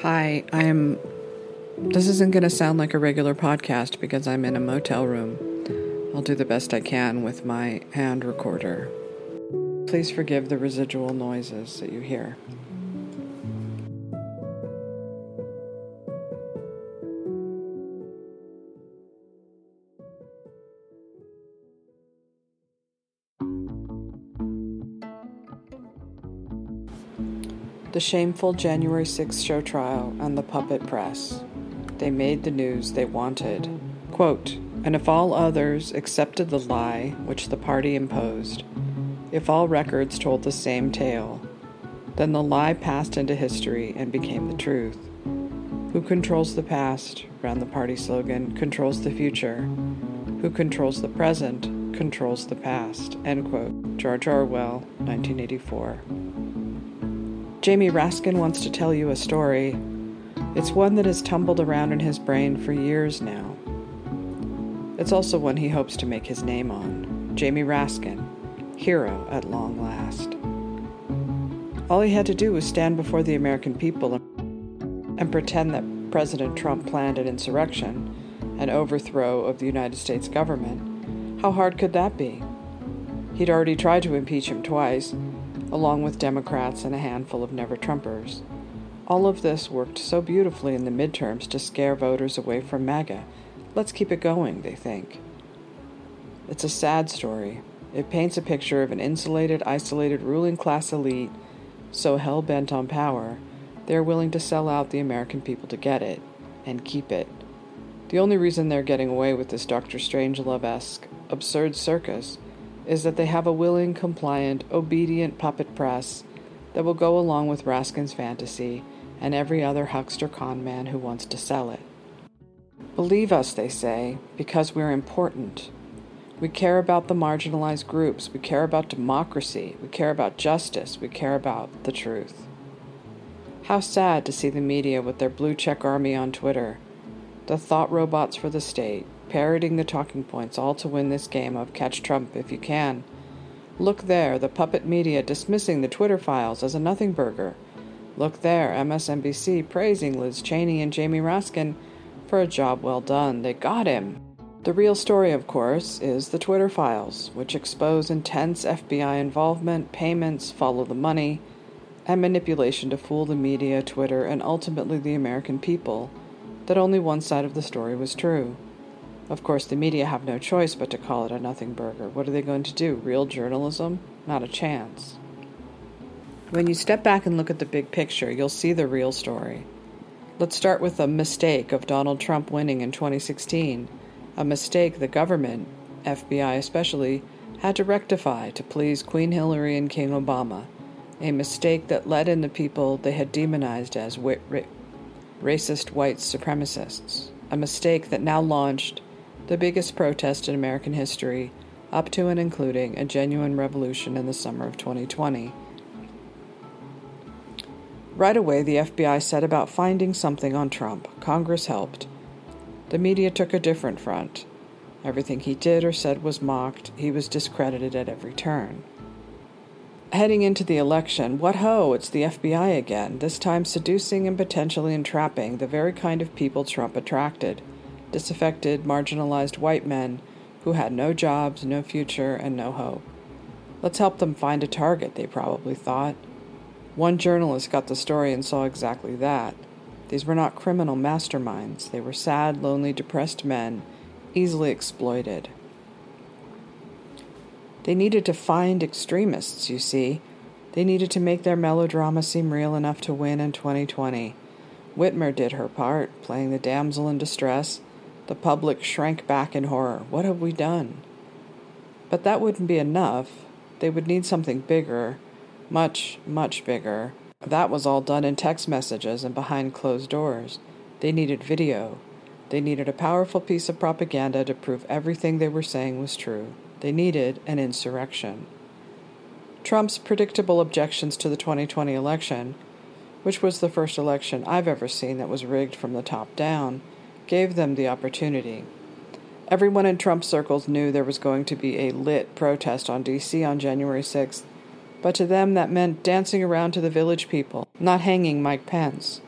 Hi, I'm. This isn't going to sound like a regular podcast because I'm in a motel room. I'll do the best I can with my hand recorder. Please forgive the residual noises that you hear. The shameful January 6th show trial and the puppet press. They made the news they wanted. Quote, and if all others accepted the lie which the party imposed, if all records told the same tale, then the lie passed into history and became the truth. Who controls the past, ran the party slogan, controls the future. Who controls the present, controls the past. End quote. George Orwell, 1984. Jamie Raskin wants to tell you a story. It's one that has tumbled around in his brain for years now. It's also one he hopes to make his name on. Jamie Raskin, hero at long last. All he had to do was stand before the American people and pretend that President Trump planned an insurrection, an overthrow of the United States government. How hard could that be? He'd already tried to impeach him twice, along with Democrats and a handful of never Trumpers. All of this worked so beautifully in the midterms to scare voters away from MAGA. Let's keep it going, they think. It's a sad story. It paints a picture of an insulated, isolated ruling class elite so hell bent on power, they're willing to sell out the American people to get it, and keep it. The only reason they're getting away with this Doctor Strangelove esque absurd circus is that they have a willing, compliant, obedient puppet press that will go along with Raskin's fantasy and every other huckster con man who wants to sell it. Believe us, they say, because we're important. We care about the marginalized groups. We care about democracy. We care about justice. We care about the truth. How sad to see the media with their blue check army on Twitter, the thought robots for the state, parroting the talking points, all to win this game of catch Trump if you can. Look there, the puppet media dismissing the Twitter files as a nothing burger. Look there, MSNBC praising Liz Cheney and Jamie Raskin for a job well done. They got him. The real story, of course, is the Twitter files, which expose intense FBI involvement, payments, follow the money, and manipulation to fool the media, Twitter, and ultimately the American people that only one side of the story was true. Of course, the media have no choice but to call it a nothing burger. What are they going to do? Real journalism? Not a chance. When you step back and look at the big picture, you'll see the real story. Let's start with the mistake of Donald Trump winning in 2016, a mistake the government, FBI especially, had to rectify to please Queen Hillary and King Obama, a mistake that led in the people they had demonized as wa- ra- racist white supremacists, a mistake that now launched the biggest protest in American history, up to and including a genuine revolution in the summer of 2020. Right away, the FBI set about finding something on Trump. Congress helped. The media took a different front. Everything he did or said was mocked. He was discredited at every turn. Heading into the election, what ho, it's the FBI again, this time seducing and potentially entrapping the very kind of people Trump attracted disaffected, marginalized white men who had no jobs, no future, and no hope. Let's help them find a target, they probably thought. One journalist got the story and saw exactly that. These were not criminal masterminds, they were sad, lonely, depressed men, easily exploited. They needed to find extremists, you see. They needed to make their melodrama seem real enough to win in 2020. Whitmer did her part, playing the damsel in distress, the public shrank back in horror. What have we done? But that wouldn't be enough. They would need something bigger, much, much bigger. That was all done in text messages and behind closed doors. They needed video. They needed a powerful piece of propaganda to prove everything they were saying was true. They needed an insurrection. Trump's predictable objections to the 2020 election, which was the first election I've ever seen that was rigged from the top down, gave them the opportunity. Everyone in Trump circles knew there was going to be a lit protest on D.C. on January 6th, but to them that meant dancing around to the village people, not hanging Mike Pence.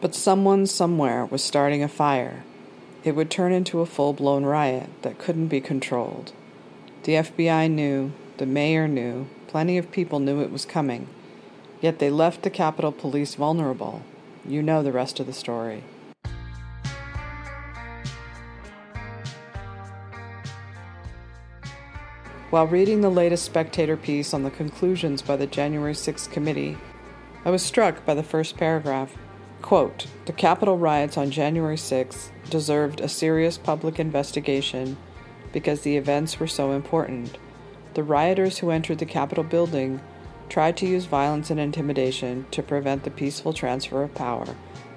But someone somewhere was starting a fire. It would turn into a full blown riot that couldn't be controlled. The FBI knew, the mayor knew, plenty of people knew it was coming. Yet they left the Capitol Police vulnerable. You know the rest of the story. While reading the latest Spectator piece on the conclusions by the January 6th committee, I was struck by the first paragraph. Quote, the Capitol riots on January 6th deserved a serious public investigation because the events were so important. The rioters who entered the Capitol building tried to use violence and intimidation to prevent the peaceful transfer of power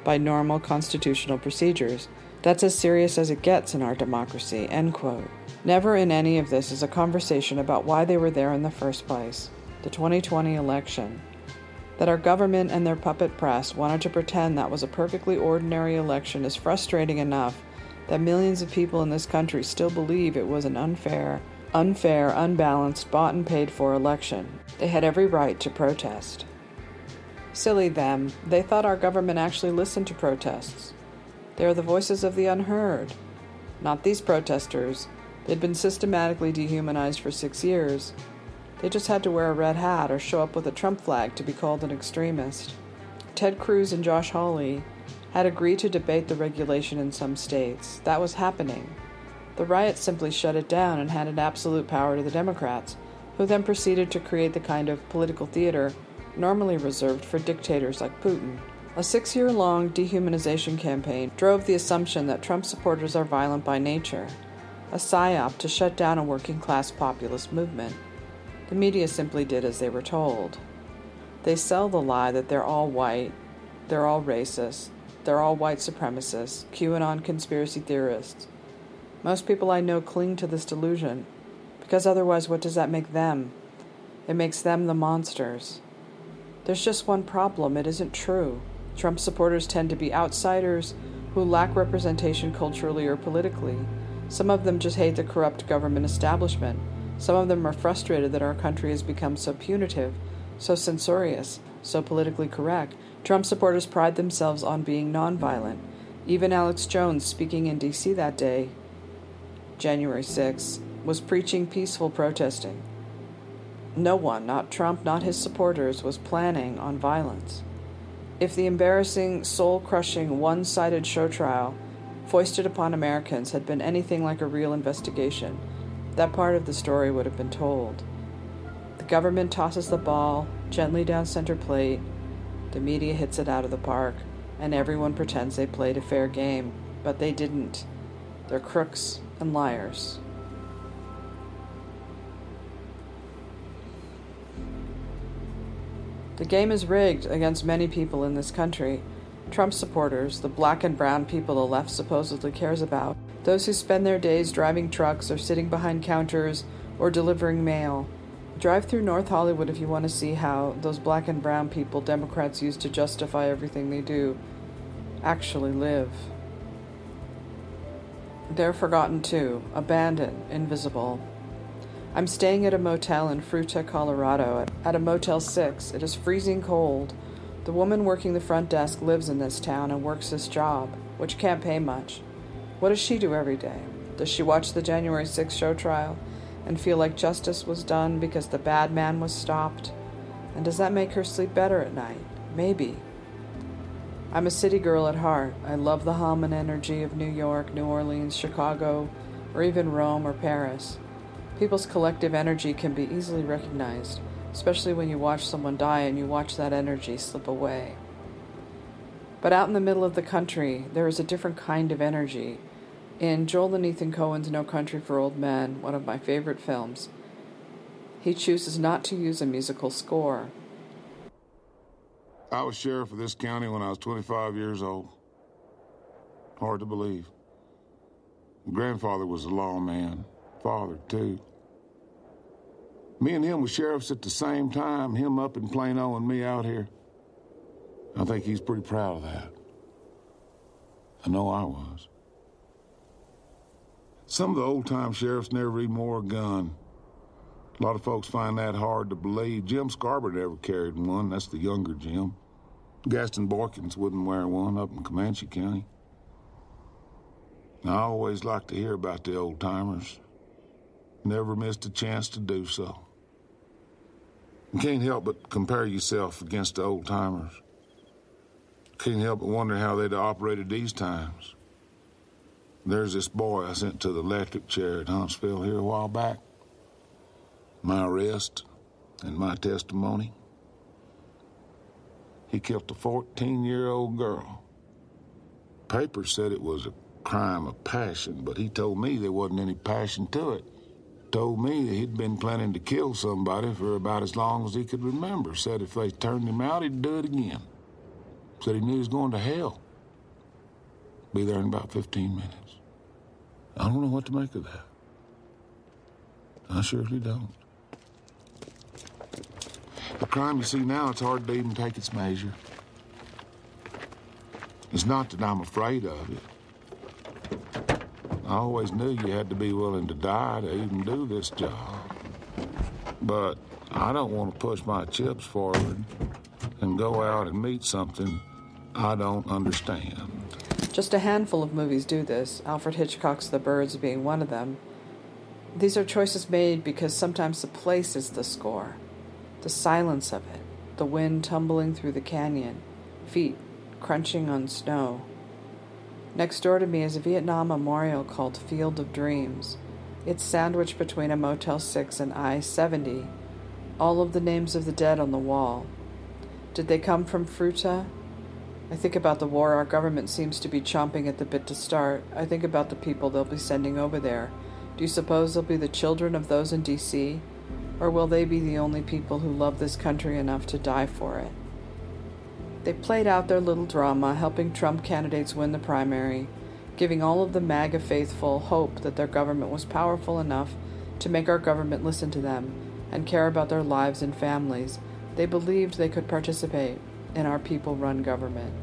by normal constitutional procedures. That's as serious as it gets in our democracy. End quote. Never in any of this is a conversation about why they were there in the first place the 2020 election. That our government and their puppet press wanted to pretend that was a perfectly ordinary election is frustrating enough that millions of people in this country still believe it was an unfair, unfair, unbalanced, bought and paid for election. They had every right to protest. Silly them, they thought our government actually listened to protests. They are the voices of the unheard. Not these protesters. They'd been systematically dehumanized for six years. They just had to wear a red hat or show up with a Trump flag to be called an extremist. Ted Cruz and Josh Hawley had agreed to debate the regulation in some states. That was happening. The riots simply shut it down and handed absolute power to the Democrats who then proceeded to create the kind of political theater normally reserved for dictators like Putin. A six year long dehumanization campaign drove the assumption that Trump supporters are violent by nature, a psyop to shut down a working class populist movement. The media simply did as they were told. They sell the lie that they're all white, they're all racist, they're all white supremacists, QAnon conspiracy theorists. Most people I know cling to this delusion because otherwise, what does that make them? It makes them the monsters. There's just one problem it isn't true. Trump supporters tend to be outsiders who lack representation culturally or politically. Some of them just hate the corrupt government establishment. Some of them are frustrated that our country has become so punitive, so censorious, so politically correct. Trump supporters pride themselves on being nonviolent. Even Alex Jones, speaking in D.C. that day, January 6, was preaching peaceful protesting. No one, not Trump, not his supporters, was planning on violence. If the embarrassing, soul crushing, one sided show trial foisted upon Americans had been anything like a real investigation, that part of the story would have been told. The government tosses the ball gently down center plate, the media hits it out of the park, and everyone pretends they played a fair game, but they didn't. They're crooks and liars. The game is rigged against many people in this country. Trump supporters, the black and brown people the left supposedly cares about, those who spend their days driving trucks or sitting behind counters or delivering mail. Drive through North Hollywood if you want to see how those black and brown people Democrats use to justify everything they do actually live. They're forgotten too, abandoned, invisible. I'm staying at a motel in Fruita, Colorado, at a Motel 6. It is freezing cold. The woman working the front desk lives in this town and works this job, which can't pay much. What does she do every day? Does she watch the January 6th show trial and feel like justice was done because the bad man was stopped? And does that make her sleep better at night? Maybe. I'm a city girl at heart. I love the hum and energy of New York, New Orleans, Chicago, or even Rome or Paris. People's collective energy can be easily recognized, especially when you watch someone die and you watch that energy slip away. But out in the middle of the country, there is a different kind of energy. In Joel and Ethan Coen's No Country for Old Men, one of my favorite films, he chooses not to use a musical score. I was sheriff of this county when I was 25 years old. Hard to believe. grandfather was a lawman, father, too. Me and him were sheriffs at the same time, him up in Plano and me out here. I think he's pretty proud of that. I know I was. Some of the old-time sheriffs never even wore a gun. A lot of folks find that hard to believe. Jim Scarborough never carried one. That's the younger Jim. Gaston Boykins wouldn't wear one up in Comanche County. I always like to hear about the old timers. Never missed a chance to do so. You can't help but compare yourself against the old timers. Can't help but wonder how they'd operated these times. There's this boy I sent to the electric chair at Huntsville here a while back. My arrest and my testimony. He killed a 14 year old girl. Papers said it was a crime of passion, but he told me there wasn't any passion to it. Told me that he'd been planning to kill somebody for about as long as he could remember. Said if they turned him out, he'd do it again. Said he knew he was going to hell. Be there in about 15 minutes. I don't know what to make of that. I surely don't. The crime you see now, it's hard to even take its measure. It's not that I'm afraid of it. I always knew you had to be willing to die to even do this job. But I don't want to push my chips forward and go out and meet something I don't understand. Just a handful of movies do this, Alfred Hitchcock's The Birds being one of them. These are choices made because sometimes the place is the score, the silence of it, the wind tumbling through the canyon, feet crunching on snow. Next door to me is a Vietnam memorial called Field of Dreams. It's sandwiched between a Motel 6 and I 70. All of the names of the dead on the wall. Did they come from Fruita? I think about the war our government seems to be chomping at the bit to start. I think about the people they'll be sending over there. Do you suppose they'll be the children of those in D.C.? Or will they be the only people who love this country enough to die for it? They played out their little drama, helping Trump candidates win the primary, giving all of the MAGA faithful hope that their government was powerful enough to make our government listen to them and care about their lives and families. They believed they could participate in our people run government.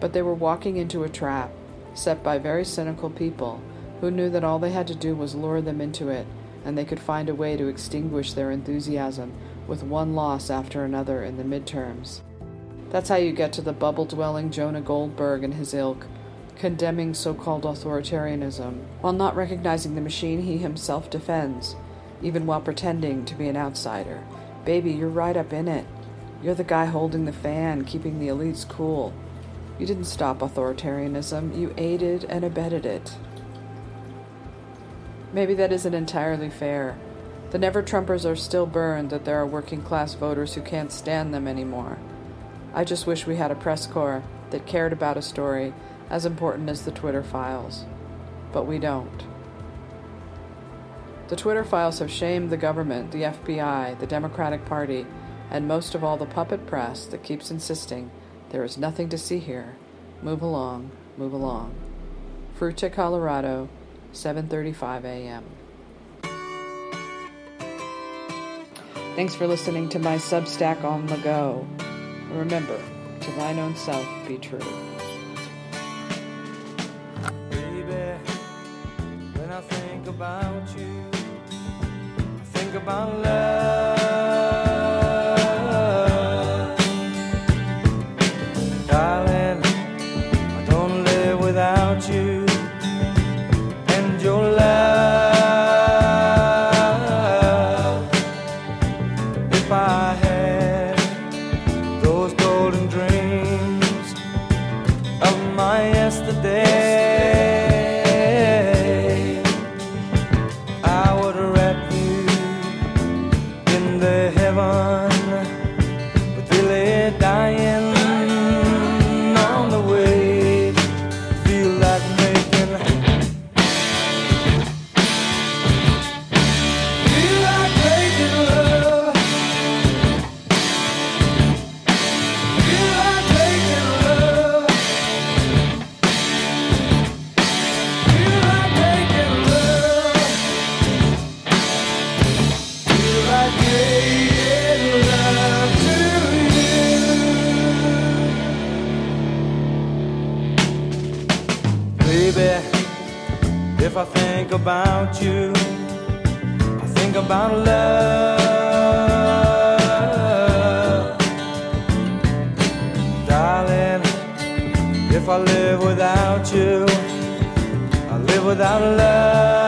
But they were walking into a trap set by very cynical people who knew that all they had to do was lure them into it and they could find a way to extinguish their enthusiasm with one loss after another in the midterms. That's how you get to the bubble dwelling Jonah Goldberg and his ilk, condemning so called authoritarianism, while not recognizing the machine he himself defends, even while pretending to be an outsider. Baby, you're right up in it. You're the guy holding the fan, keeping the elites cool. You didn't stop authoritarianism, you aided and abetted it. Maybe that isn't entirely fair. The Never Trumpers are still burned that there are working class voters who can't stand them anymore. I just wish we had a press corps that cared about a story as important as the Twitter files. But we don't. The Twitter files have shamed the government, the FBI, the Democratic Party, and most of all the puppet press that keeps insisting there is nothing to see here. Move along, move along. Fruita, Colorado, 7:35 a.m. Thanks for listening to my Substack on the go. Remember, to thine own self be true. Baby, when I think about you, I think about love. If I had I live without you, I live without love.